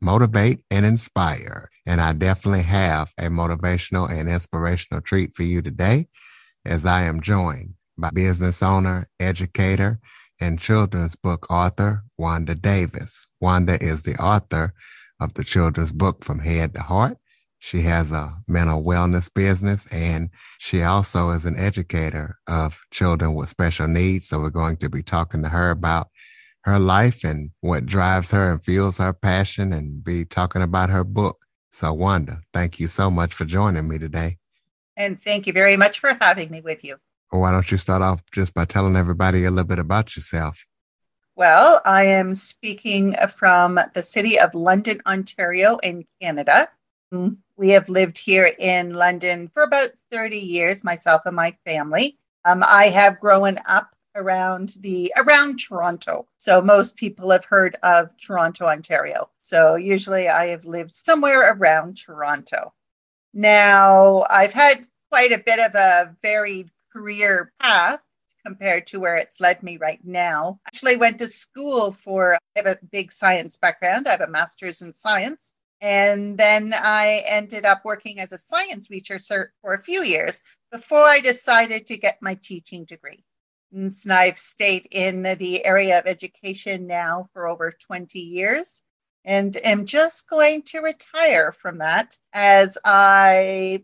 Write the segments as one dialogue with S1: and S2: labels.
S1: motivate and inspire. And I definitely have a motivational and inspirational treat for you today as I am joined by business owner, educator, and children's book author, Wanda Davis. Wanda is the author of the children's book From Head to Heart. She has a mental wellness business and she also is an educator of children with special needs. So we're going to be talking to her about her life and what drives her and fuels her passion and be talking about her book. So, Wanda, thank you so much for joining me today.
S2: And thank you very much for having me with you.
S1: Well, why don't you start off just by telling everybody a little bit about yourself?
S2: Well, I am speaking from the city of London, Ontario, in Canada. We have lived here in London for about 30 years, myself and my family. Um, I have grown up around the around Toronto. So most people have heard of Toronto, Ontario. So usually I have lived somewhere around Toronto. Now, I've had quite a bit of a varied career path compared to where it's led me right now. Actually went to school for I have a big science background. I have a master's in science. And then I ended up working as a science researcher for a few years before I decided to get my teaching degree. And I've stayed in the area of education now for over 20 years and am just going to retire from that as I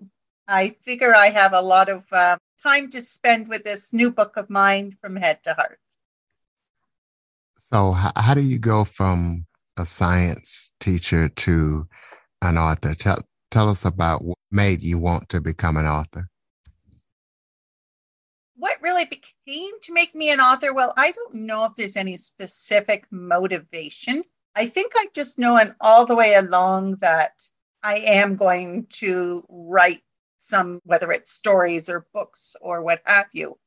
S2: I figure I have a lot of uh, time to spend with this new book of mine from head to heart.
S1: So, how, how do you go from a science teacher to an author? Tell tell us about what made you want to become an author
S2: what really became to make me an author? Well, I don't know if there's any specific motivation. I think I've just known all the way along that I am going to write some, whether it's stories or books or what have you.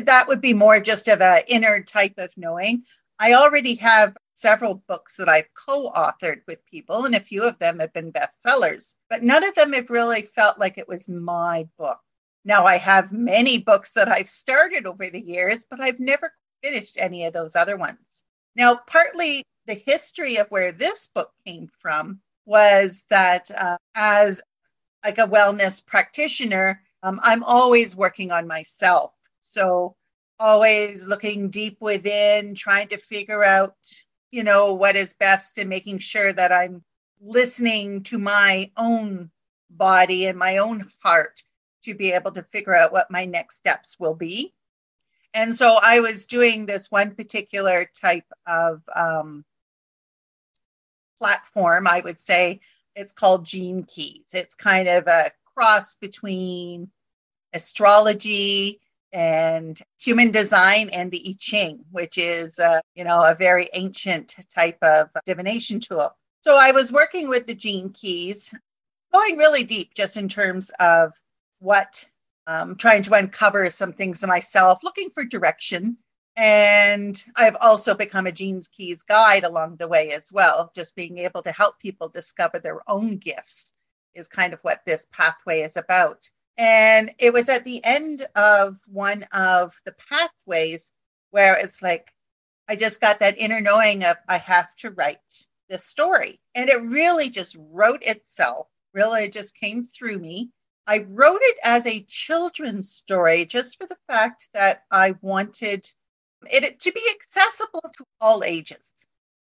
S2: That would be more just of an inner type of knowing. I already have several books that I've co authored with people, and a few of them have been bestsellers, but none of them have really felt like it was my book. Now, I have many books that I've started over the years, but I've never finished any of those other ones. Now, partly the history of where this book came from was that uh, as like a wellness practitioner, um, I'm always working on myself. So, always looking deep within, trying to figure out, you know, what is best and making sure that I'm listening to my own body and my own heart to be able to figure out what my next steps will be. And so I was doing this one particular type of um, platform, I would say it's called Gene Keys. It's kind of a cross between astrology and human design and the I Ching, which is, uh, you know, a very ancient type of divination tool. So I was working with the Gene Keys, going really deep just in terms of what um, trying to uncover some things myself, looking for direction. And I've also become a Gene Keys guide along the way as well. Just being able to help people discover their own gifts is kind of what this pathway is about. And it was at the end of one of the pathways where it's like, I just got that inner knowing of I have to write this story. And it really just wrote itself, really just came through me. I wrote it as a children's story just for the fact that I wanted it to be accessible to all ages.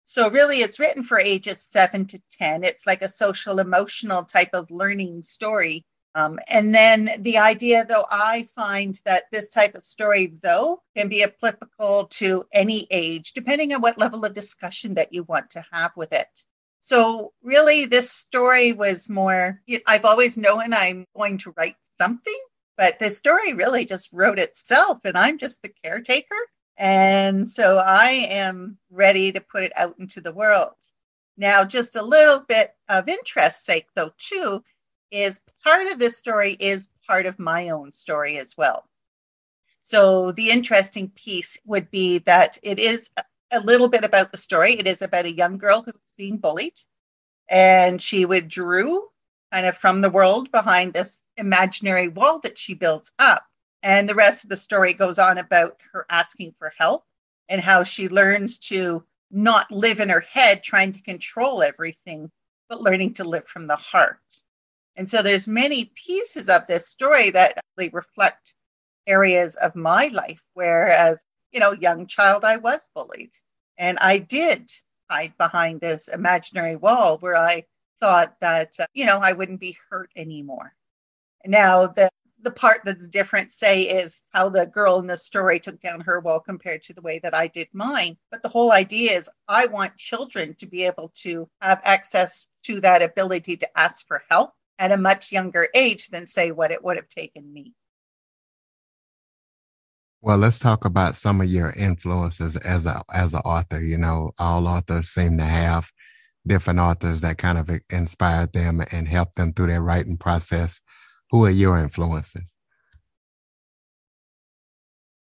S2: So, really, it's written for ages seven to 10. It's like a social emotional type of learning story. Um, and then the idea, though, I find that this type of story, though, can be applicable to any age, depending on what level of discussion that you want to have with it. So, really, this story was more, I've always known I'm going to write something, but the story really just wrote itself, and I'm just the caretaker. And so I am ready to put it out into the world. Now, just a little bit of interest sake, though, too, is part of this story is part of my own story as well. So the interesting piece would be that it is a little bit about the story. It is about a young girl who's being bullied, and she withdrew kind of from the world behind this imaginary wall that she builds up. And the rest of the story goes on about her asking for help and how she learns to not live in her head trying to control everything, but learning to live from the heart. And so there's many pieces of this story that really reflect areas of my life where as you know young child I was bullied and I did hide behind this imaginary wall where I thought that uh, you know I wouldn't be hurt anymore. Now the the part that's different say is how the girl in the story took down her wall compared to the way that I did mine. But the whole idea is I want children to be able to have access to that ability to ask for help at a much younger age than say what it would have taken me.
S1: Well, let's talk about some of your influences as a as an author. You know, all authors seem to have different authors that kind of inspired them and helped them through their writing process. Who are your influences?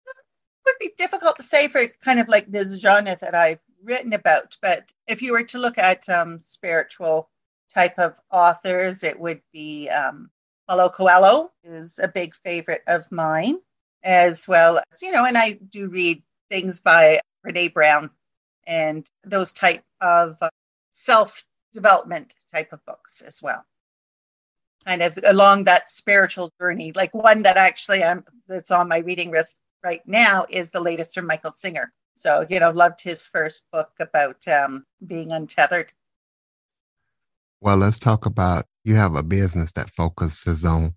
S2: It would be difficult to say for kind of like this genre that I've written about, but if you were to look at um, spiritual type of authors, it would be um, Paulo Coelho is a big favorite of mine as well as, you know, and I do read things by Brene Brown and those type of uh, self development type of books as well. Kind of along that spiritual journey, like one that actually I'm that's on my reading list right now is the latest from Michael Singer. So, you know, loved his first book about um, being untethered.
S1: Well, let's talk about you have a business that focuses on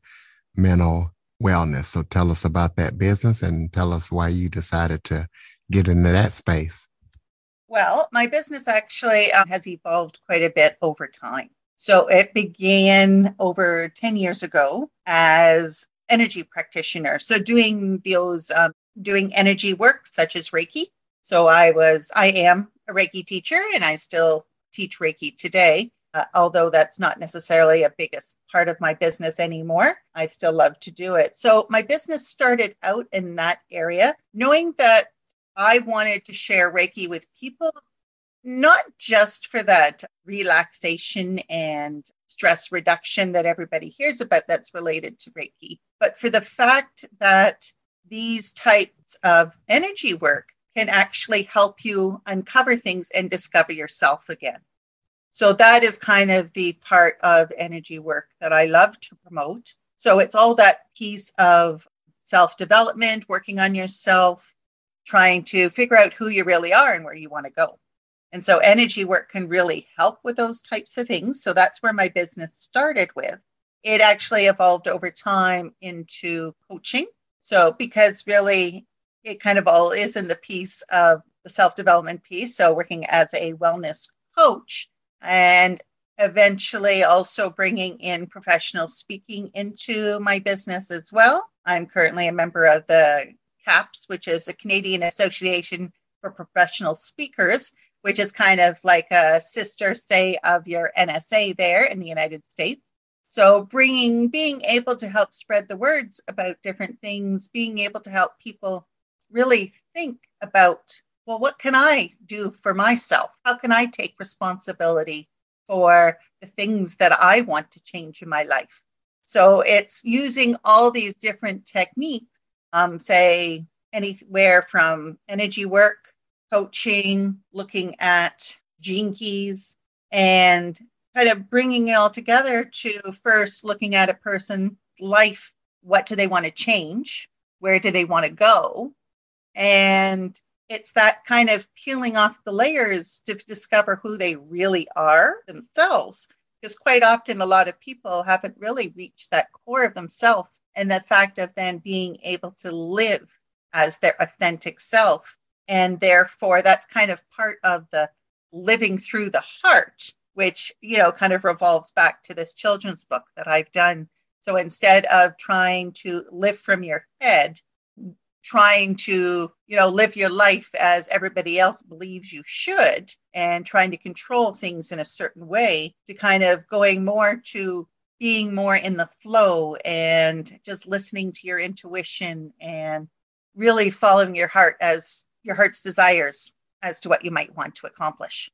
S1: mental wellness. So tell us about that business and tell us why you decided to get into that space.
S2: Well, my business actually uh, has evolved quite a bit over time. So it began over 10 years ago as energy practitioner. So doing those um, doing energy work such as Reiki. So I was I am a Reiki teacher and I still teach Reiki today uh, although that's not necessarily a biggest part of my business anymore. I still love to do it. So my business started out in that area, knowing that I wanted to share Reiki with people, not just for that relaxation and stress reduction that everybody hears about that's related to Reiki, but for the fact that these types of energy work can actually help you uncover things and discover yourself again. So that is kind of the part of energy work that I love to promote. So it's all that piece of self development, working on yourself, trying to figure out who you really are and where you want to go. And so energy work can really help with those types of things. So that's where my business started with. It actually evolved over time into coaching. So because really it kind of all is in the piece of the self development piece. So working as a wellness coach and eventually also bringing in professional speaking into my business as well. I'm currently a member of the CAPS, which is the Canadian Association for Professional Speakers, which is kind of like a sister, say, of your NSA there in the United States. So, bringing, being able to help spread the words about different things, being able to help people really think about well, what can I do for myself? How can I take responsibility for the things that I want to change in my life? So it's using all these different techniques, um, say anywhere from energy work, coaching, looking at gene keys, and kind of bringing it all together to first looking at a person's life. What do they want to change? Where do they want to go? And it's that kind of peeling off the layers to discover who they really are themselves. Because quite often, a lot of people haven't really reached that core of themselves. And the fact of then being able to live as their authentic self. And therefore, that's kind of part of the living through the heart, which, you know, kind of revolves back to this children's book that I've done. So instead of trying to live from your head, trying to you know live your life as everybody else believes you should and trying to control things in a certain way to kind of going more to being more in the flow and just listening to your intuition and really following your heart as your heart's desires as to what you might want to accomplish.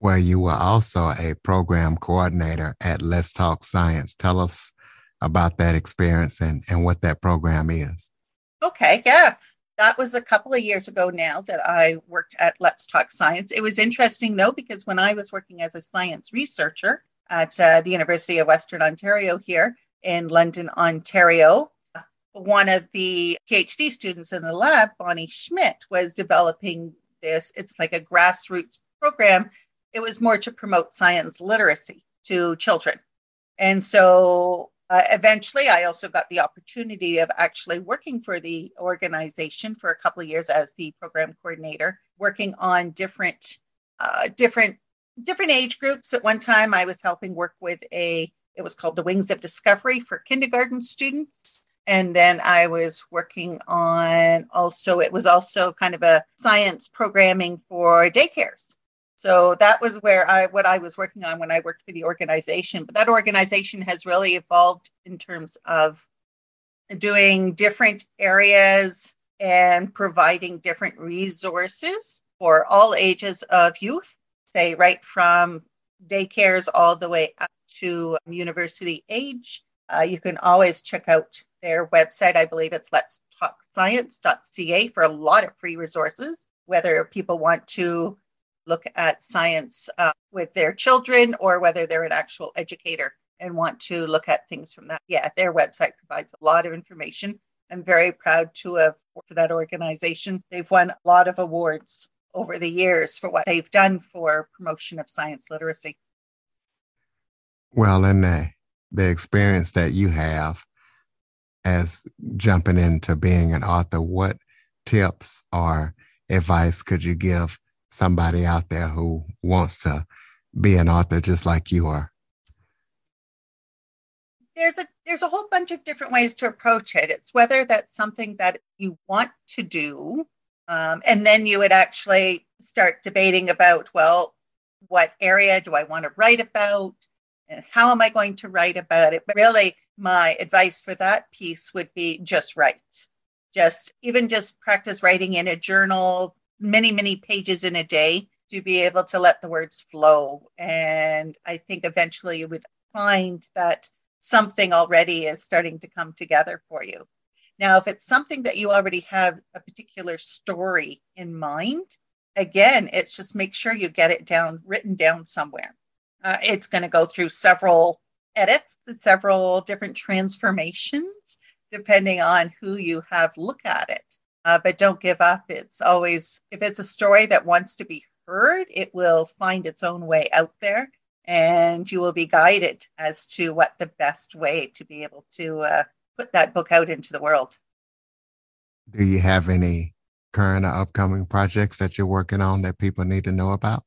S1: Well, you were also a program coordinator at Let's Talk Science. Tell us about that experience and, and what that program is.
S2: Okay, yeah. That was a couple of years ago now that I worked at Let's Talk Science. It was interesting though, because when I was working as a science researcher at uh, the University of Western Ontario here in London, Ontario, one of the PhD students in the lab, Bonnie Schmidt, was developing this. It's like a grassroots program. It was more to promote science literacy to children. And so uh, eventually, I also got the opportunity of actually working for the organization for a couple of years as the program coordinator, working on different, uh, different, different age groups. At one time, I was helping work with a. It was called the Wings of Discovery for kindergarten students and then I was working on also, it was also kind of a science programming for daycares. So that was where I, what I was working on when I worked for the organization. But that organization has really evolved in terms of doing different areas and providing different resources for all ages of youth, say right from daycares all the way up to university age. Uh, you can always check out their website. I believe it's let's talk science.ca for a lot of free resources, whether people want to look at science uh, with their children or whether they're an actual educator and want to look at things from that. Yeah, their website provides a lot of information. I'm very proud to have worked for that organization. They've won a lot of awards over the years for what they've done for promotion of science literacy.
S1: Well, and the, the experience that you have as jumping into being an author, what tips or advice could you give somebody out there who wants to be an author just like you are?
S2: There's a there's a whole bunch of different ways to approach it. It's whether that's something that you want to do, um, and then you would actually start debating about, well, what area do I want to write about, and how am I going to write about it? But really, my advice for that piece would be just write. Just even just practice writing in a journal, many, many pages in a day to be able to let the words flow. And I think eventually you would find that something already is starting to come together for you. Now, if it's something that you already have a particular story in mind, again, it's just make sure you get it down, written down somewhere. Uh, it's going to go through several edits, several different transformations, depending on who you have look at it. Uh, but don't give up. It's always, if it's a story that wants to be heard, it will find its own way out there and you will be guided as to what the best way to be able to uh, put that book out into the world.
S1: Do you have any current or upcoming projects that you're working on that people need to know about?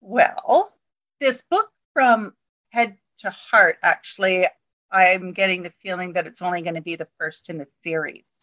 S2: Well, this book from head to heart, actually, I'm getting the feeling that it's only going to be the first in the series.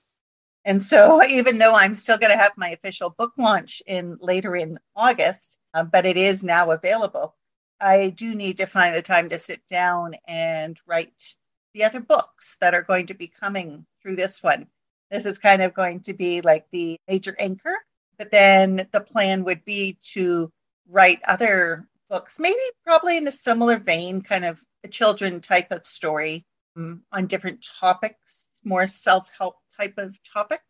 S2: And so, even though I'm still going to have my official book launch in later in August, uh, but it is now available, I do need to find the time to sit down and write the other books that are going to be coming through this one. This is kind of going to be like the major anchor, but then the plan would be to write other books, maybe probably in a similar vein, kind of a children type of story um, on different topics, more self help type of topics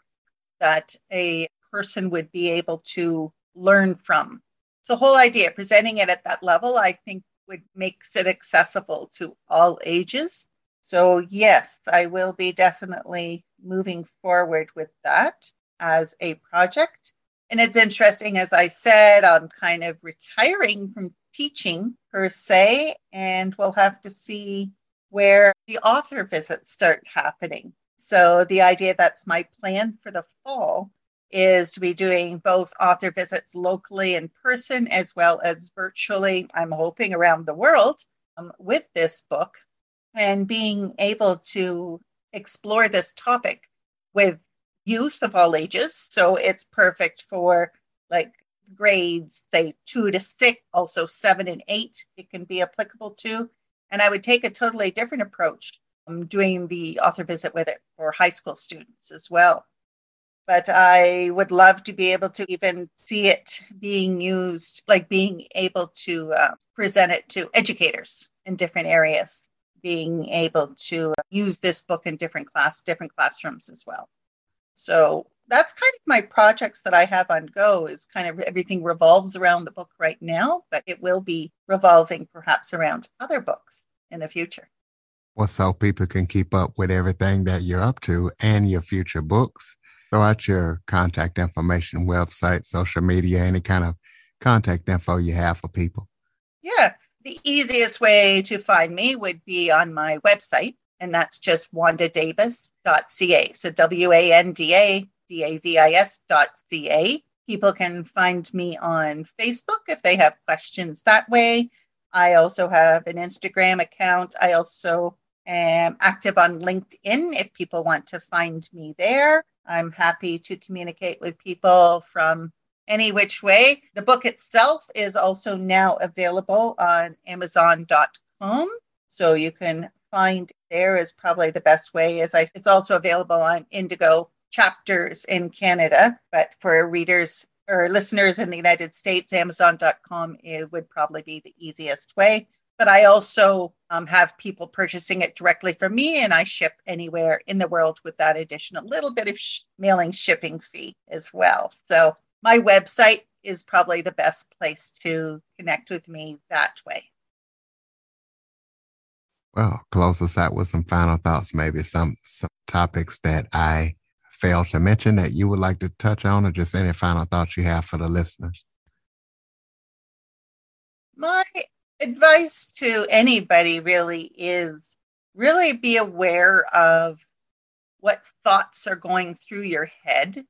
S2: that a person would be able to learn from. So, the whole idea, presenting it at that level, I think would makes it accessible to all ages. So, yes, I will be definitely moving forward with that as a project. And it's interesting, as I said, I'm kind of retiring from teaching per se, and we'll have to see where the author visits start happening. So, the idea that's my plan for the fall is to be doing both author visits locally in person as well as virtually, I'm hoping around the world um, with this book and being able to explore this topic with youth of all ages. So it's perfect for like grades, say two to six, also seven and eight, it can be applicable to. And I would take a totally different approach um, doing the author visit with it for high school students as well. But I would love to be able to even see it being used, like being able to uh, present it to educators in different areas, being able to use this book in different class, different classrooms as well. So that's kind of my projects that I have on go is kind of everything revolves around the book right now, but it will be revolving perhaps around other books in the future.
S1: Well, so people can keep up with everything that you're up to and your future books. Throw out your contact information, website, social media, any kind of contact info you have for people.
S2: Yeah. The easiest way to find me would be on my website, and that's just wandadavis.ca. So W A N D A davis.ca. People can find me on Facebook if they have questions that way. I also have an Instagram account. I also am active on LinkedIn if people want to find me there. I'm happy to communicate with people from any which way. The book itself is also now available on Amazon.com. So you can find there is probably the best way. As I, it's also available on Indigo chapters in Canada, but for readers or listeners in the United States, Amazon.com it would probably be the easiest way. But I also um, have people purchasing it directly from me, and I ship anywhere in the world with that additional little bit of sh- mailing shipping fee as well. So my website is probably the best place to connect with me that way.
S1: Well, close us out with some final thoughts, maybe some some topics that I failed to mention that you would like to touch on, or just any final thoughts you have for the listeners?
S2: My advice to anybody really is really be aware of what thoughts are going through your head.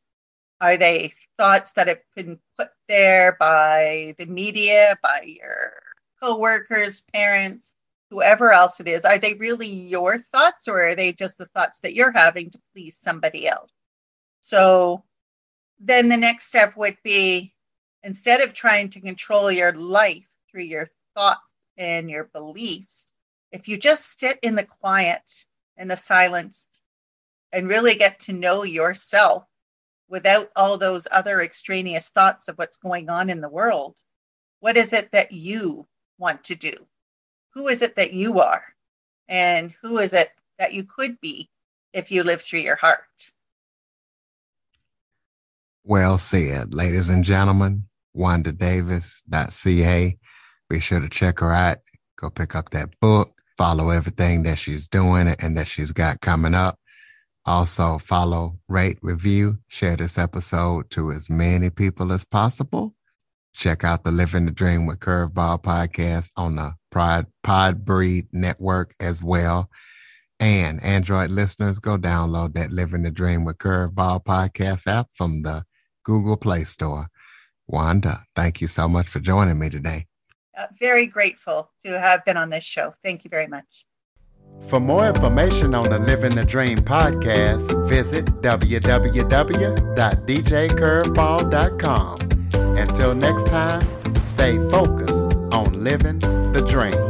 S2: Are they thoughts that have been put there by the media, by your coworkers, parents, whoever else it is? Are they really your thoughts or are they just the thoughts that you're having to please somebody else? So then the next step would be instead of trying to control your life through your thoughts and your beliefs, if you just sit in the quiet and the silence and really get to know yourself without all those other extraneous thoughts of what's going on in the world, what is it that you want to do? Who is it that you are? And who is it that you could be if you live through your heart?
S1: Well said, ladies and gentlemen. WandaDavis.ca. Be sure to check her out. Go pick up that book. Follow everything that she's doing and that she's got coming up. Also, follow, rate, review, share this episode to as many people as possible. Check out the Living the Dream with Curveball podcast on the Pride Pod Breed Network as well. And Android listeners, go download that Living the Dream with Curveball podcast app from the Google Play Store. Wanda, thank you so much for joining me today.
S2: Uh, very grateful to have been on this show. Thank you very much.
S1: For more information on the Living the Dream podcast, visit www.djcurveball.com. Until next time, stay focused on living the dream.